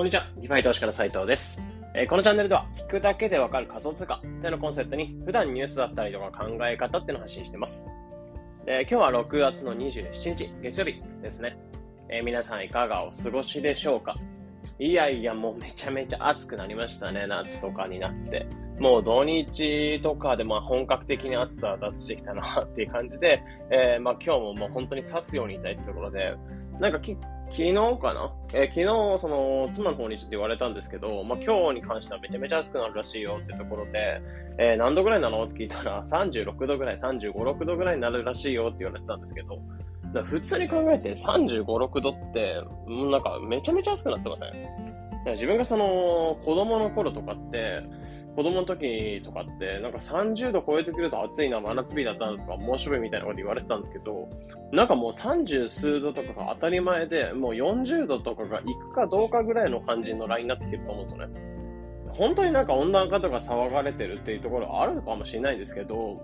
こんにちは。 DeFi 投資家の斉藤です。えーこのチャンネルでは、聞くだけでわかる仮想通貨っていうのコンセプトに、普段ニュースだったりとか考え方っていうのを発信してます。で今日は6月の27日、月曜日ですね。えー皆さんいかがお過ごしでしょうか？いやいや、もうめちゃめちゃ暑くなりましたね、夏とかになって。もう土日とかでまあ本格的に暑さが出してきたなっていう感じで、えーまあ今日ももう本当に刺すようにいたいってところで、なんかき昨日かな、えー昨日、その、妻の方にちょっと言われたんですけど、まあ、今日に関してはめちゃめちゃ暑くなるらしいよってところで、えー何度ぐらいなの？って聞いたら、36度ぐらい、35、6度ぐらいになるらしいよって言われてたんですけど、普通に考えて35、6度って、なんかめちゃめちゃ暑くなってません、自分がその、子供の頃とかって、子供の時とかって、なんか30度超えてくると暑いな、真夏日だったなとか、猛暑日みたいなこと言われてたんですけど、なんかもう30数度とかが当たり前で、もう40度とかが行くかどうかぐらいの感じのラインになってきてると思うんですよね。本当になんか温暖化とか騒がれてるっていうところあるのかもしれないんですけど、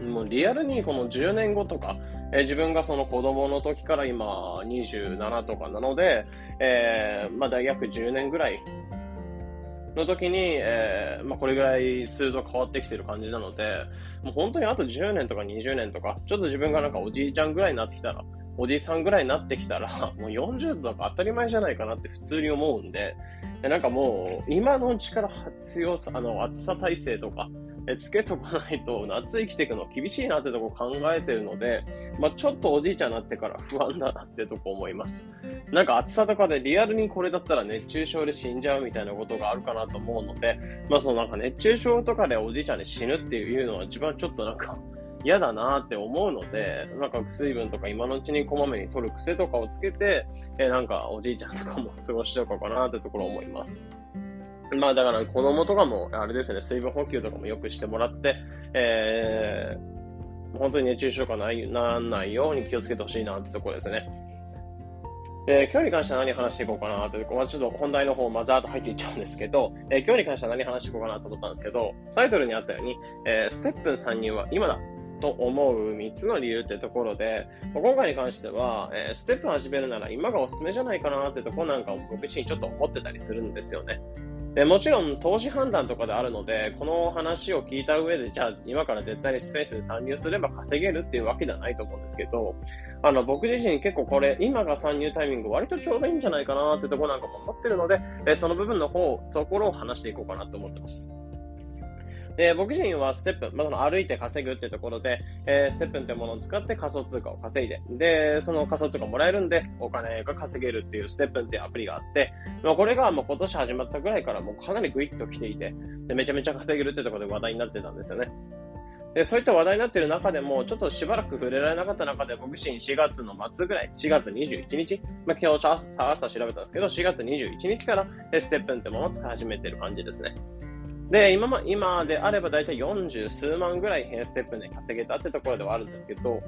もうリアルにこの10年後とか、え自分がその子供の時から今27とかなので、えーまあ大約10年ぐらいの時に、えーまあ、これぐらい数度変わってきてる感じなので、もう本当にあと10年とか20年とか、ちょっと自分がなんかおじいちゃんぐらいになってきたら、おじいさんぐらいになってきたら、もう40度とか当たり前じゃないかなって普通に思うんで、でなんかもう、今のうちから強さ、あの、暑さ体制とか、えつけとかないと夏生きていくの厳しいなってとこ考えてるので、まあ、ちょっとおじいちゃんになってから不安だなってとこ思います。なんか暑さとかでリアルにこれだったら熱中症で死んじゃうみたいなことがあるかなと思うので、まあそのなんか熱中症とかでおじいちゃんで死ぬっていうのは自分はちょっとなんか嫌だなって思うので、なんか水分とか今のうちにこまめに取る癖とかをつけて、えなんかおじいちゃんとかも過ごしておこうかなってところ思います。まあだから子供とかもあれですね、水分補給とかもよくしてもらって、えー、本当に熱中症とかないならないように気をつけてほしいなってところですね。えー今日に関しては何話していこうかなというか、まあ、ちょっと本題の方、ま、ざーっと入っていっちゃうんですけど、えー今日に関しては何話していこうかなと思ったんですけど、タイトルにあったように、えーステップン参入は今だと思う3つの理由ってところで、今回に関しては、えーステップン始めるなら今がおすすめじゃないかなってところなんかを僕自身ちょっと思ってたりするんですよね。でもちろん投資判断とかであるので、この話を聞いた上で、じゃあ今から絶対にスペースに参入すれば稼げるっていうわけではないと思うんですけど、あの僕自身結構これ、今が参入タイミング割とちょうどいいんじゃないかなってとこなんかも思ってるので、えその部分の方、ところを話していこうかなと思ってます。で僕自身はステップ、まあ、その歩いて稼ぐってところで、えーステップンってものを使って仮想通貨を稼いで、で、その仮想通貨をもらえるんで、お金が稼げるっていうステップンっていうアプリがあって、まあ、これがもう今年始まったぐらいからもうかなりグイッと来ていて、でめちゃめちゃ稼げるってところで話題になってたんですよね。で、そういった話題になっている中でも、ちょっとしばらく触れられなかった中で、僕自身4月の末ぐらい、4月21日、まあ、昨日朝朝調べたんですけど、4月21日からステップンってものを使い始めている感じですね。で、今ま、今であれば大体40数万ぐらいヘアステップで稼げたってところではあるんですけど、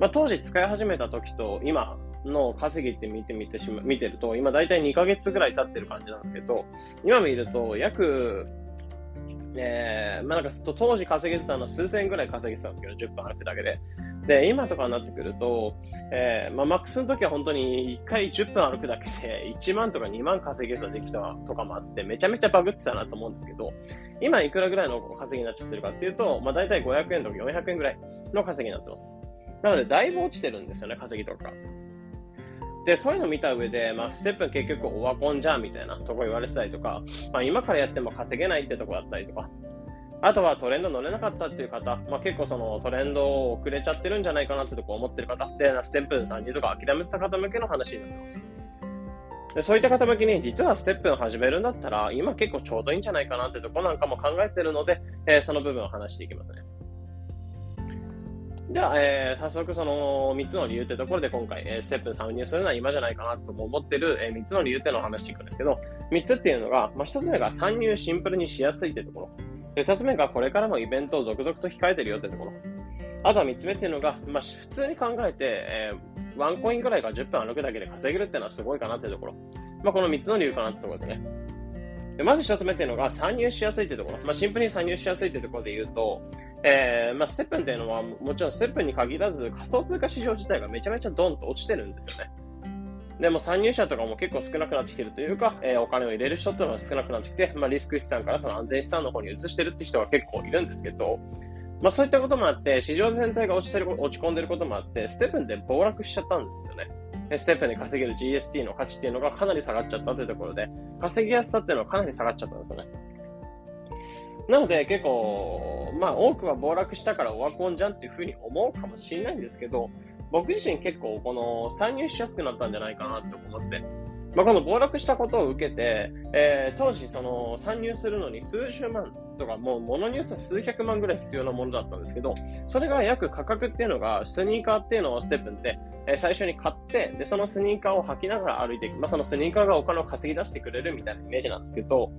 まあ、当時使い始めた時と今の稼ぎって見てみてしま、見てると、今大体2ヶ月ぐらい経ってる感じなんですけど、今見ると約、えー、まあなんか当時稼げてたのは数千円ぐらい稼げてたんですけど、10分歩くだけで。で、今とかになってくると、えー、まあマックスの時は本当に1回10分歩くだけで1万とか2万稼げてた時期とかとかもあって、めちゃめちゃバグってたなと思うんですけど、今いくらぐらいの稼ぎになっちゃってるかっていうと、まあ大体500円とか400円ぐらいの稼ぎになってます。なので、だいぶ落ちてるんですよね、稼ぎとか。で、そういうの見た上で、まあ、ステップ結局オワコンじゃんみたいなとこ言われてたりとか、まあ、今からやっても稼げないってとこだったりとか、あとはトレンド乗れなかったっていう方、まあ、結構そのトレンド遅れちゃってるんじゃないかなってとこ思ってる方って、ステップ参入とか諦めてた方向けの話になってます。でそういった方向けに、実はステップを始めるんだったら、今結構ちょうどいいんじゃないかなってとこなんかも考えてるので、えーその部分を話していきますね。では、えー早速その3つの理由ってところで今回、えーステップ参入するのは今じゃないかなと思ってる、え3つの理由っていうのを話していくんですけど、3つっていうのが、まあ、1つ目が参入シンプルにしやすいってところ。で2つ目がこれからもイベントを続々と控えてるよってところ。あとは3つ目っていうのが、まあ、普通に考えて、えーワンコインぐらいから10分歩くだけで稼げるっていうのはすごいかなってところ。まあ、この3つの理由かなってところですね。でまず一つ目っていうのが参入しやすいってところ。まあ、シンプルに参入しやすいってところで言うと、えー、まあ、ステップンっていうのは、もちろんステップンに限らず仮想通貨市場自体がめちゃめちゃドンと落ちてるんですよね。でも参入者とかも結構少なくなってきてるというか、えー、お金を入れる人っていうのが少なくなってきて、まあ、リスク資産からその安全資産の方に移してるって人が結構いるんですけど、まあそういったこともあって、市場全体が落ちてる落ち込んでることもあって、ステップンで暴落しちゃったんですよね。ステップンで稼げる GST の価値っていうのがかなり下がっちゃったというところで、稼ぎやすさっていうのはかなり下がっちゃったんですよね。なので結構、まあ多くは暴落したからオワコンじゃんっていうふうに思うかもしれないんですけど、僕自身結構この参入しやすくなったんじゃないかなって思いますね。まあ、この暴落したことを受けて、えー、当時その参入するのに数十万とかもう物によっては数百万ぐらい必要なものだったんですけど、それが約価格っていうのがスニーカーっていうのをステップンで、えー、最初に買って、で、そのスニーカーを履きながら歩いていく。まあ、そのスニーカーがお金を稼ぎ出してくれるみたいなイメージなんですけど、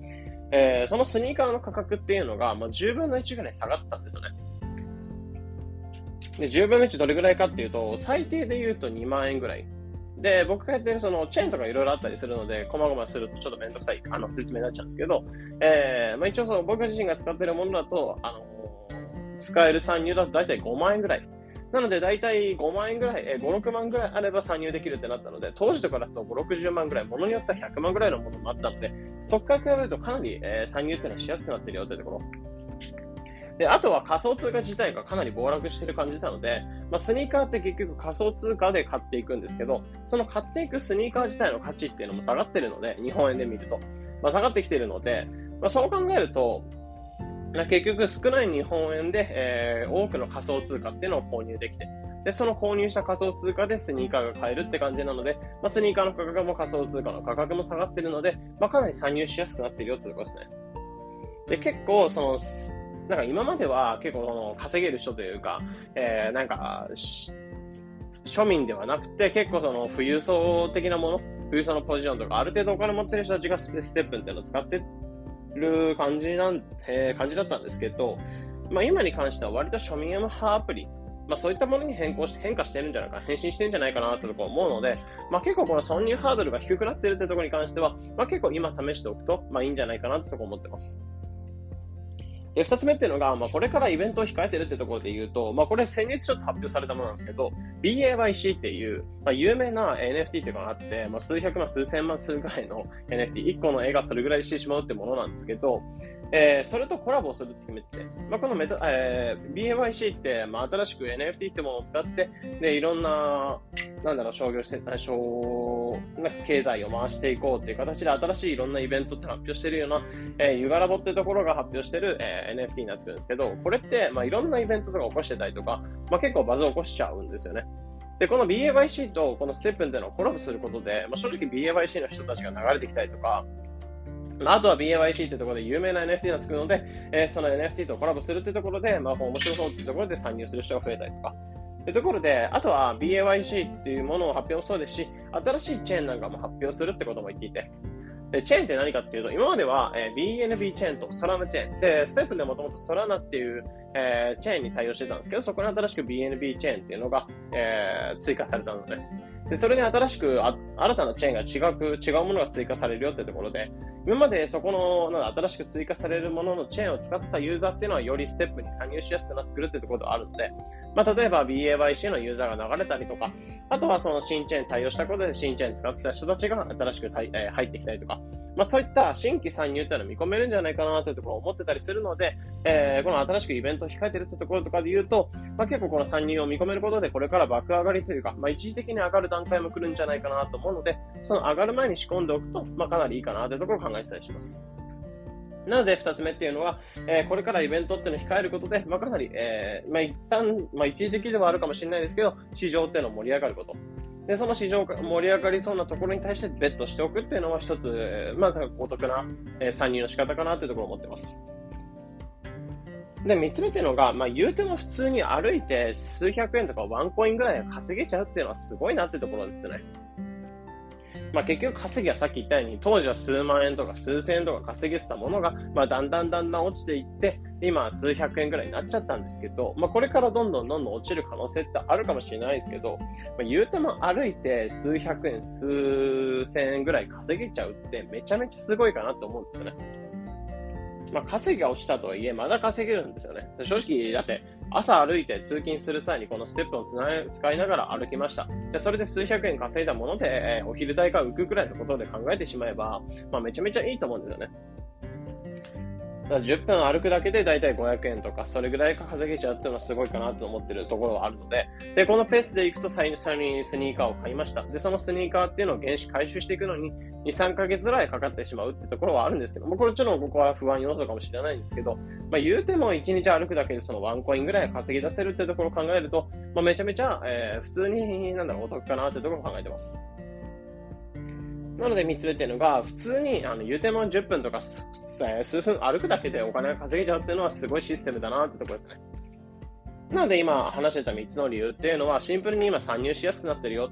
えー、そのスニーカーの価格っていうのが、まあ、10分の1ぐらい下がったんですよね。で、10分の1どれぐらいかっていうと、最低で言うと2万円ぐらい。で、僕がやってるそのチェーンとかいろいろあったりするので、細々するとちょっとめんどくさいあの説明になっちゃうんですけど、えー、まあ一応その僕自身が使ってるものだと、あの、使える参入だと大体5万円ぐらい。なので大体5万円ぐらい、えー、5、6万ぐらいあれば参入できるってなったので、当時とかだと5、60万ぐらい、ものによっては100万ぐらいのものもあったので、そこから比べるとかなり、えー、参入っていうのはしやすくなってるよというところ。で、あとは仮想通貨自体がかなり暴落してる感じなので、まあ、スニーカーって結局仮想通貨で買っていくんですけど、その買っていくスニーカー自体の価値っていうのも下がってるので、日本円で見ると。まあ、下がってきてるので、まあ、そう考えると、結局少ない日本円で、えー、多くの仮想通貨っていうのを購入できて、で、その購入した仮想通貨でスニーカーが買えるって感じなので、まあ、スニーカーの価格も仮想通貨の価格も下がってるので、まあ、かなり参入しやすくなってるよってところですね。で、結構、その、なんか今までは結構その稼げる人というか、えー、なんか、庶民ではなくて結構その富裕層的なもの、富裕層のポジションとかある程度お金持ってる人たちがステップっていうのを使ってる感じなん、えー、感じだったんですけど、まあ今に関しては割と庶民派アプリ、まあそういったものに変更して、変化してるんじゃないか、変身してるんじゃないかなってとこ思うので、まあ結構この挿入ハードルが低くなってるってところに関しては、まあ結構今試しておくと、まあいいんじゃないかなってとこ思ってます。で、二つ目っていうのが、まあ、これからイベントを控えてるってところで言うと、まあ、これ先日ちょっと発表されたものなんですけど、BAYC っていう、まあ、有名な NFT っていうのがあって、まあ、数百万、数千万するぐらいの NFT、一個の絵がそれぐらいしてしまうってものなんですけど、えー、それとコラボするって決めてて、まあ、このメタ、えー、BAYC って、まあ、新しく NFT ってものを使って、で、いろんな、なんだろう、商業して、商、な経済を回していこうっていう形で新しいいろんなイベントって発表してるような、えー、ユガラボってところが発表してる、えー、NFT になってくるんですけど、これって、まあ、いろんなイベントとか起こしてたりとか、まあ、結構バズを起こしちゃうんですよね。で、この BAYC とこのステップンでのコラボすることで、まあ、正直 BAYC の人たちが流れてきたりとか、まあ、あとは BAYC ってところで有名な NFT になってくるので、えー、その NFT とコラボするってところで、まあ、面白そうっていうところで参入する人が増えたりとか。というところで、あとは BAYC っていうものを発表もそうですし、新しいチェーンなんかも発表するってことも言っていて、で、チェーンって何かっていうと、今までは、えー、BNB チェーンとソラナチェーン。で、ステップでもともとソラナっていう、えー、チェーンに対応してたんですけど、そこに新しく BNB チェーンっていうのが、えー、追加されたんですね。で、それに新しくあ、新たなチェーンが違う、違うものが追加されるよってところで、今までそこの、なん新しく追加されるもののチェーンを使ってたユーザーっていうのは、よりステップに参入しやすくなってくるってところがあるので、まあ、例えば BAYC のユーザーが流れたりとか、あとはその新チェーン対応したことで新チェーン使ってた人たちが新しく、えー、入ってきたりとか、まあ、そういった新規参入っていうのは見込めるんじゃないかなというところを思ってたりするので、えー、この新しくイベントを控えてるってところとかで言うと、まあ、結構この参入を見込めることで、これから爆上がりというか、まあ、一時的に上がる段階も来るんじゃないかなと思うので、その上がる前に仕込んでおくと、まあ、かなりいいかなというところを考えてたりします。なので、二つ目っていうのは、えー、これからイベントっていうのを控えることで、まあ、かなり、えー、まあ、一旦、まあ、一時的ではあるかもしれないですけど、市場っていうのを盛り上がること。で、その市場が盛り上がりそうなところに対してベットしておくっていうのは一つ、まずお得な、え参入の仕方かなっていうところを思ってます。で、三つ目っていうのが、まあ言うても普通に歩いて数百円とかワンコインぐらい稼げちゃうっていうのはすごいなってところですね。まあ結局稼ぎはさっき言ったように、当時は数万円とか数千円とか稼げてたものが、まあだんだんだんだん落ちていって、今は数百円ぐらいになっちゃったんですけど、まあこれからどんどんどんどん落ちる可能性ってあるかもしれないですけど、まあ、言うても歩いて数百円、数千円ぐらい稼げちゃうってめちゃめちゃすごいかなと思うんですよね。まあ、稼ぎが落ちたとはいえ、まだ稼げるんですよね。正直、だって、朝歩いて通勤する際にこのステップを使いながら歩きました。でそれで数百円稼いだもので、えー、お昼代が浮くくらいのことで考えてしまえば、まあ、めちゃめちゃいいと思うんですよね。10分歩くだけでだいたい500円とか、それぐらい稼げちゃうっていうのはすごいかなと思ってるところはあるので、で、このペースで行くと最初にスニーカーを買いました。で、そのスニーカーっていうのを原資回収していくのに2、3ヶ月ぐらいかかってしまうってところはあるんですけども、これちょっとここは不安要素かもしれないんですけど、まあ言うても1日歩くだけでそのワンコインぐらい稼ぎ出せるってところを考えると、まあめちゃめちゃ、えー、普通に、なんだろう、お得かなってところを考えてます。なので3つ目っていうのが、普通に、あの、言うても10分とか数分歩くだけでお金が稼げちゃうっていうのはすごいシステムだなってところですね。なので今話してた3つの理由っていうのはシンプルに今参入しやすくなってるよ。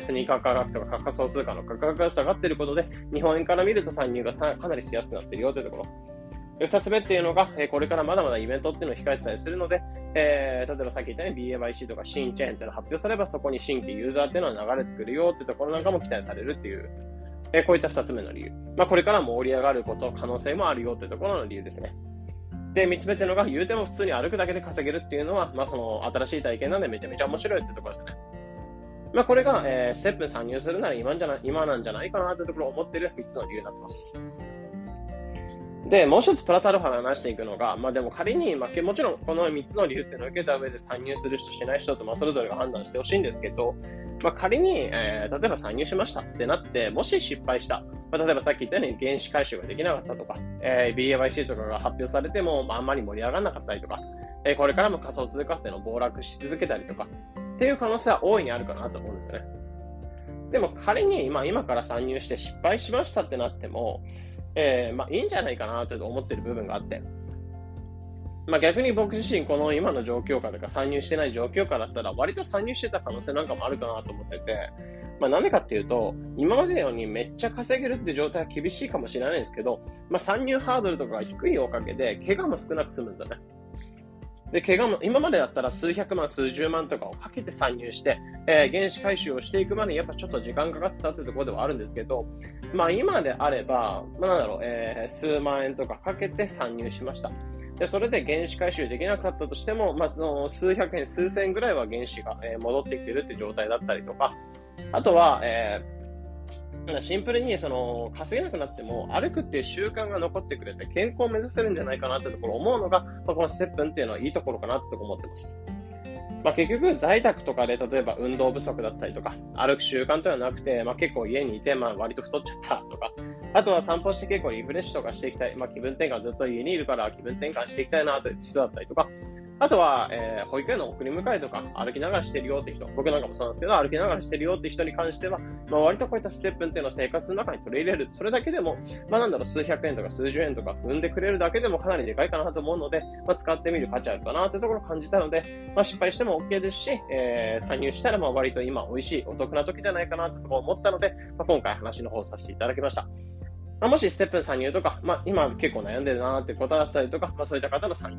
スニーカー価格とか仮想通貨の価格が下がってることで日本円から見ると参入がかなりしやすくなってるよというところ。2つ目っていうのが、これからまだまだイベントっていうのを控えてたりするので、えー、例えばさっき言ったように BAYC とか新チェーンっていうのが発表さればそこに新規ユーザーっていうのは流れてくるよってところなんかも期待されるっていうえこういった2つ目の理由。まあ、これからも盛り上がること、可能性もあるよってところの理由ですね。で、3つ目というのが、言うても普通に歩くだけで稼げるっていうのは、まあ、その新しい体験なんでめちゃめちゃ面白いってところですね。まあ、これが、えー、ステップに参入するなら今じゃな今なんじゃないかなってところを思っている3つの理由になってます。で、もう一つプラスアルファで話していくのが、まあでも仮に、まあ、もちろんこの3つの理由っていうのを受けた上で参入する人、しない人と、まあそれぞれが判断してほしいんですけど、まあ仮に、えー、例えば参入しましたってなって、もし失敗した、まあ、例えばさっき言ったように原資回収ができなかったとか、えー、BAYC とかが発表されても、まあ、あんまり盛り上がらなかったりとか、えー、これからも仮想通貨っていうのを暴落し続けたりとか、っていう可能性は大いにあるかなと思うんですよね。でも仮に、まあ今から参入して失敗しましたってなっても、えー、まあ、いいんじゃないかなと思ってる部分があって、まあ、逆に僕自身、この今の状況下とか参入してない状況下だったら、割と参入してた可能性なんかもあるかなと思ってて、まあ、なんでかっていうと、今までのようにめっちゃ稼げるって状態は厳しいかもしれないんですけど、まあ、参入ハードルとかが低いおかげで、怪我も少なく済むんですよね。で、怪我も、今までだったら数百万、数十万とかをかけて参入して、えー、原資回収をしていくまでにやっぱちょっと時間かかってたってところではあるんですけど、まあ今であれば、まあなんだろう、えー、数万円とかかけて参入しました。で、それで原資回収できなかったとしても、まあ、数百円、数千円ぐらいは原資が、え、戻ってきてるって状態だったりとか、あとは、えーシンプルにその稼げなくなっても歩くっていう習慣が残ってくれて健康を目指せるんじゃないかなってところ思うのが、まあ、このステップンっていうのはいいところかなってとこ思ってます。まあ、結局在宅とかで例えば運動不足だったりとか歩く習慣とはなくて、まあ、結構家にいて、まあ、割と太っちゃったとかあとは散歩して結構リフレッシュとかしていきたい、まあ、気分転換ずっと家にいるから気分転換していきたいなという人だったりとかあとは、えー、保育園の送り迎えとか歩きながらしてるよって人、僕なんかもそうなんですけど、歩きながらしてるよって人に関しては、まあ、割とこういったステップっていうのを生活の中に取り入れる。それだけでも、まあなんだろう、数百円とか数十円とか踏んでくれるだけでもかなりでかいかなと思うので、まあ、使ってみる価値あるかなってところを感じたので、まあ、失敗しても OK ですし、えー、参入したらまあ割と今美味しい、お得な時じゃないかなってところを思ったので、まあ、今回話の方させていただきました。まあ、もしステップ参入とか、まあ、今結構悩んでるなーっていうことだったりとか、まあ、そういった方の参考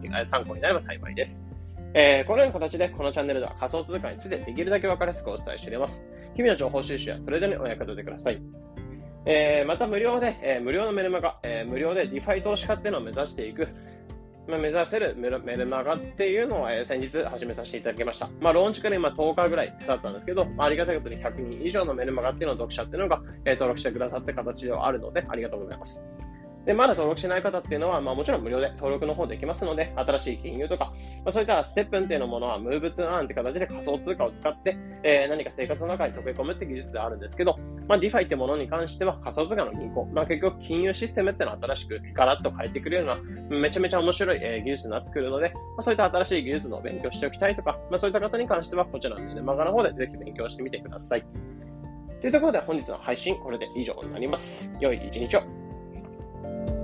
になれば幸いです。えー、このような形でこのチャンネルでは仮想通貨についてできるだけ分かりやすくお伝えしております。日々の情報収集やトレードにお役立てください。えー、また無料で、えー、無料のメルマガ、えー、無料で DeFi 投資家っていうのを目指していく、ま、目指せるメルメルマガっていうのを、え、先日始めさせていただきました。まあ、ローンチから今10日ぐらいだったんですけど、まあ、ありがたいことに100人以上のメルマガっていうのを読者っていうのが、えー、登録してくださった形ではあるので、ありがとうございます。で、まだ登録しない方っていうのは、まあもちろん無料で登録の方できますので、新しい金融とか、まあ、そういった STEPN っていうのものは、 Move to Earn って形で仮想通貨を使って、えー、何か生活の中に溶け込むって技術であるんですけど、まあ DeFi ってものに関しては仮想通貨の銀行、まあ結局金融システムっていうのは新しくガラッと変えてくれるような、めちゃめちゃ面白い、えー、技術になってくるので、まあ、そういった新しい技術の勉強しておきたいとか、まあそういった方に関しては、こちらのね、漫画の方でぜひ勉強してみてください。というところで本日の配信、これで以上になります。良い一日を。you